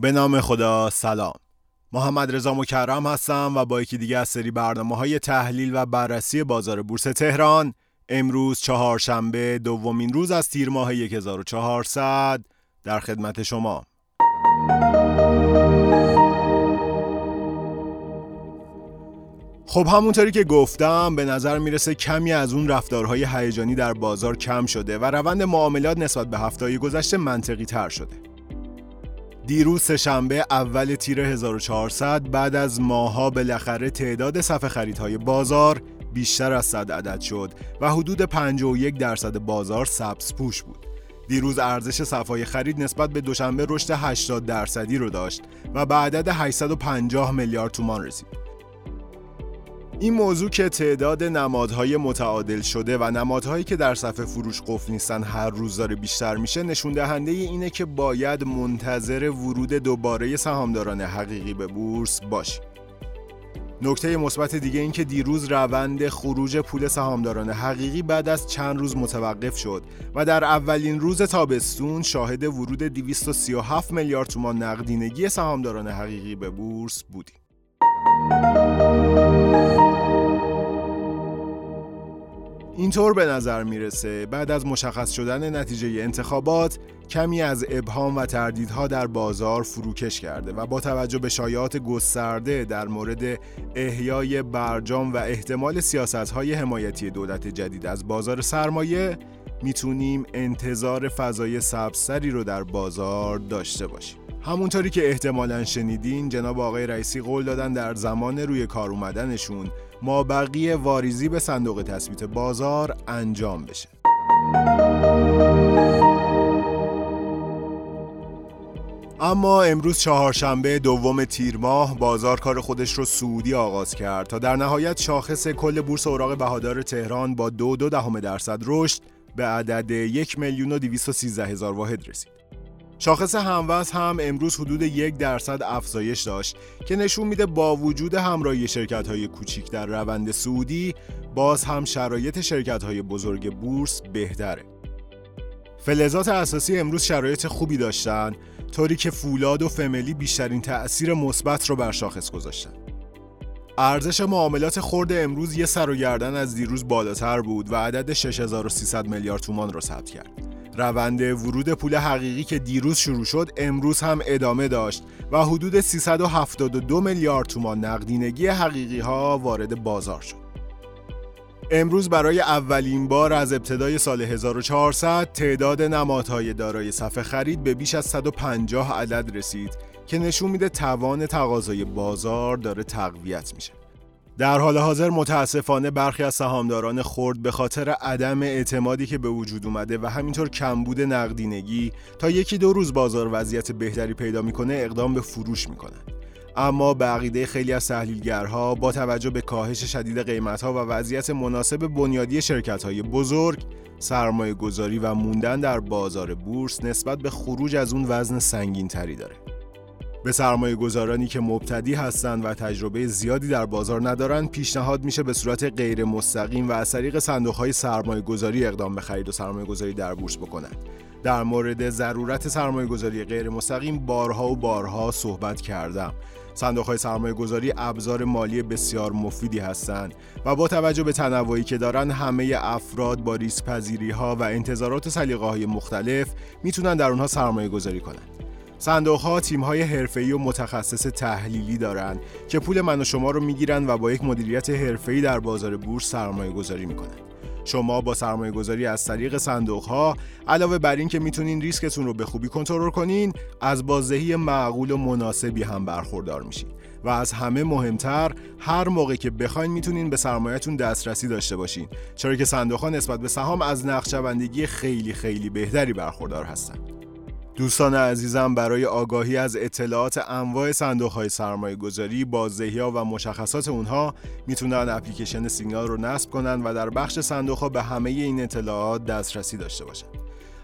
به نام خدا سلام. محمد رضا مکرم هستم و با یکی دیگه از سری برنامه های تحلیل و بررسی بازار بورس تهران امروز چهارشنبه دومین روز از تیر ماه 1400 در خدمت شما. خب همونطوری که گفتم به نظر می‌رسه کمی از اون رفتارهای هیجانی در بازار کم شده و روند معاملات نسبت به هفته گذشته منطقی تر شده. دیروز سهشنبه اول تیر 1400 بعد از ماها بالاخره تعداد صفحه خریدهای بازار بیشتر از 100 عدد شد و حدود 51 درصد بازار سبز پوش بود. دیروز ارزش صفای خرید نسبت به دوشنبه رشد 80 درصدی رو داشت و به عدد 850 میلیارد تومان رسید. این موضوع که تعداد نمادهای متعادل شده و نمادهایی که در صفحه فروش قفل نیستن هر روز داره بیشتر میشه نشون دهنده اینه که باید منتظر ورود دوباره سهامداران حقیقی به بورس باشیم. نکته مثبت دیگه این که دیروز روند خروج پول سهامداران حقیقی بعد از چند روز متوقف شد و در اولین روز تابستون شاهد ورود 237 میلیارد تومان نقدینگی سهامداران حقیقی به بورس بودیم. اینطور به نظر می‌رسه بعد از مشخص شدن نتیجه انتخابات کمی از ابهام و تردیدها در بازار فروکش کرده و با توجه به شایعات گسترده در مورد احیای برجام و احتمال سیاستهای حمایتی دولت جدید از بازار سرمایه می‌تونیم انتظار فضای سبزتری رو در بازار داشته باشیم. همونطوری که احتمالا شنیدین جناب آقای رئیسی قول دادن در زمان روی کار اومدنشون ما بقیه واریزی به صندوق تثبیت بازار انجام بشه اما امروز چهارشنبه دوم تیر ماه بازار کار خودش رو سعودی آغاز کرد تا در نهایت شاخص کل بورس اوراق بهادار تهران با دو دو دهم درصد رشد به عدد یک میلیون و هزار واحد رسید. شاخص هموز هم امروز حدود یک درصد افزایش داشت که نشون میده با وجود همراهی شرکت های کوچیک در روند سعودی باز هم شرایط شرکت های بزرگ بورس بهتره. فلزات اساسی امروز شرایط خوبی داشتن طوری که فولاد و فملی بیشترین تأثیر مثبت رو بر شاخص گذاشتن. ارزش معاملات خورد امروز یه سر و گردن از دیروز بالاتر بود و عدد 6300 میلیارد تومان را ثبت کرد. روند ورود پول حقیقی که دیروز شروع شد امروز هم ادامه داشت و حدود 372 میلیارد تومان نقدینگی حقیقی ها وارد بازار شد. امروز برای اولین بار از ابتدای سال 1400 تعداد نمادهای دارای صفحه خرید به بیش از 150 عدد رسید که نشون میده توان تقاضای بازار داره تقویت میشه. در حال حاضر متاسفانه برخی از سهامداران خرد به خاطر عدم اعتمادی که به وجود اومده و همینطور کمبود نقدینگی تا یکی دو روز بازار وضعیت بهتری پیدا می‌کنه اقدام به فروش می‌کنن. اما به عقیده خیلی از تحلیلگرها با توجه به کاهش شدید قیمتها و وضعیت مناسب بنیادی شرکت‌های بزرگ سرمایه گذاری و موندن در بازار بورس نسبت به خروج از اون وزن سنگین تری داره. به سرمایه گذارانی که مبتدی هستند و تجربه زیادی در بازار ندارند پیشنهاد میشه به صورت غیر مستقیم و از طریق صندوق های سرمایه گذاری اقدام به خرید و سرمایه گذاری در بورس بکنند. در مورد ضرورت سرمایه گذاری غیر مستقیم بارها و بارها صحبت کردم. صندوق های سرمایه گذاری ابزار مالی بسیار مفیدی هستند و با توجه به تنوعی که دارن همه افراد با ریسک پذیری ها و انتظارات سلیقه های مختلف می‌تونن در اونها سرمایه گذاری کنند. صندوق ها تیم های حرفه‌ای و متخصص تحلیلی دارند که پول من و شما رو می‌گیرن و با یک مدیریت حرفه‌ای در بازار بورس سرمایه گذاری می‌کنن. شما با سرمایه گذاری از طریق صندوق ها علاوه بر این که می‌تونین ریسکتون رو به خوبی کنترل کنین از بازدهی معقول و مناسبی هم برخوردار میشین و از همه مهمتر هر موقع که بخواین می‌تونین به سرمایهتون دسترسی داشته باشین چرا که صندوق ها نسبت به سهام از نقشه‌بندی خیلی خیلی بهتری برخوردار هستند دوستان عزیزم برای آگاهی از اطلاعات انواع صندوق های سرمایه گذاری، بازدهی ها و مشخصات اونها می‌تونن اپلیکیشن سیگنال رو نصب کنن و در بخش صندوق ها به همه این اطلاعات دسترسی داشته باشن.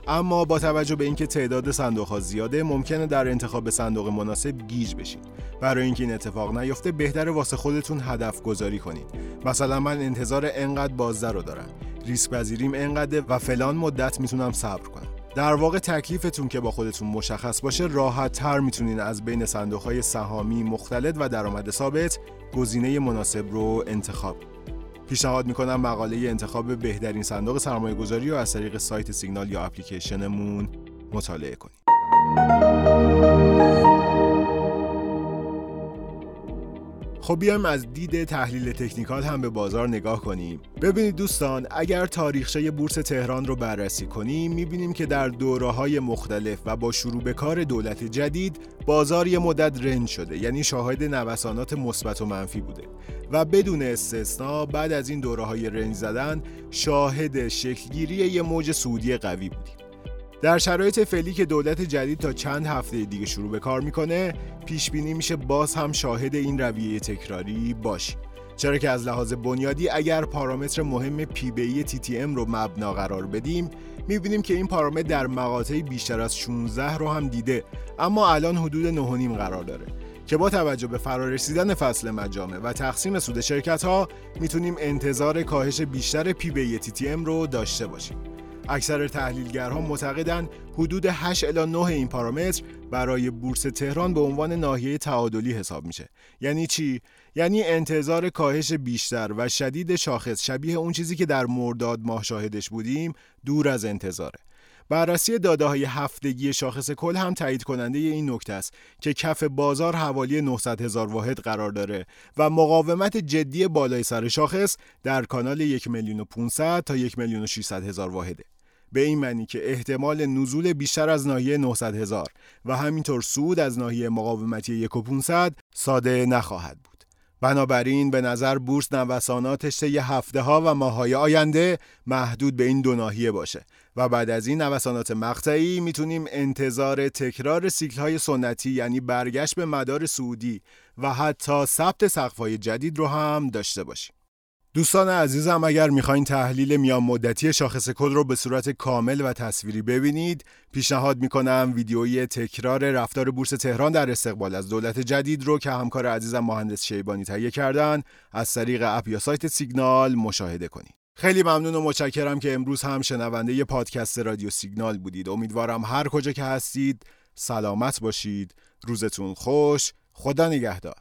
اما با توجه به اینکه تعداد صندوق ها زیاده ممکنه در انتخاب صندوق مناسب گیج بشید برای اینکه این اتفاق نیفته بهتره واسه خودتون هدف گذاری کنید. مثلا من انتظار انقدر بازده رو دارم. ریسک پذیریم انقدر و فلان مدت می‌تونم صبر کنم. در واقع تکلیفتون که با خودتون مشخص باشه راحت تر می‌تونین از بین صندوق های سهامی مختلط و درآمد ثابت گزینه مناسب رو انتخاب. پیشنهاد می‌کنم مقاله انتخاب بهترین صندوق سرمایه گذاری رو از طریق سایت سیگنال یا اپلیکیشنمون مطالعه کنید. خب بیایم از دید تحلیل تکنیکال هم به بازار نگاه کنیم. ببینید دوستان اگر تاریخچه بورس تهران رو بررسی کنیم می‌بینیم که در دوره های مختلف و با شروع به کار دولت جدید بازار یه مدت رنج شده یعنی شاهد نوسانات مثبت و منفی بوده. و بدون استثنا بعد از این دوره های رنج زدن شاهد شکلگیری یه موج سودی قوی بودیم. در شرایط فعلی که دولت جدید تا چند هفته دیگه شروع به کار می‌کنه پیش بینی میشه باز هم شاهد این رویه تکراری باشی. چرا که از لحاظ بنیادی اگر پارامتر مهم پی بی تی تی ام رو مبنا قرار بدیم می‌بینیم که این پارامتر در مقاطعی بیشتر از 16 رو هم دیده. اما الان حدود 9.5 قرار داره که با توجه به فرارسیدن فصل مجامع و تقسیم سود شرکت ها می‌تونیم انتظار کاهش بیشتر پی بی تی تی ام رو داشته باشیم. اکثر تحلیلگرها معتقدند حدود 8 الی 9 این پارامتر برای بورس تهران به عنوان ناحیه تعادلی حساب میشه. یعنی چی؟ یعنی انتظار کاهش بیشتر و شدید شاخص شبیه اون چیزی که در مرداد ماه شاهدش بودیم دور از انتظاره. بررسی داده های هفتگی شاخص کل هم تایید کننده این نکته است که کف بازار حوالی 900 هزار واحد قرار داره و مقاومت جدی بالای سر شاخص در کانال 1 میلیون 500 تا 1 میلیون 600 هزار واحده. به این معنی که احتمال نزول بیشتر از ناحیه 900 هزار و همینطور سود از ناحیه مقاومتی 1500 ساده نخواهد بود. بنابراین به نظر بورس نوساناتش طی هفته ها و ماهای آینده محدود به این دو ناحیه باشه و بعد از این نوسانات مقطعی می‌تونیم انتظار تکرار سیکل های سنتی یعنی برگشت به مدار سعودی و حتی ثبت سقف‌های جدید رو هم داشته باشیم. دوستان عزیزم اگر می‌خواین تحلیل میان مدتی شاخص کل رو به صورت کامل و تصویری ببینید پیشنهاد می‌کنم ویدیوی تکرار رفتار بورس تهران در استقبال از دولت جدید رو که همکار عزیزم مهندس شیبانی تهیه کردن از طریق اپ یا سایت سیگنال مشاهده کنید. خیلی ممنون و متشکرم که امروز هم شنونده ی پادکست رادیو سیگنال بودید. امیدوارم هر کجا که هستید سلامت باشید. روزتون خوش. خدا نگهدار.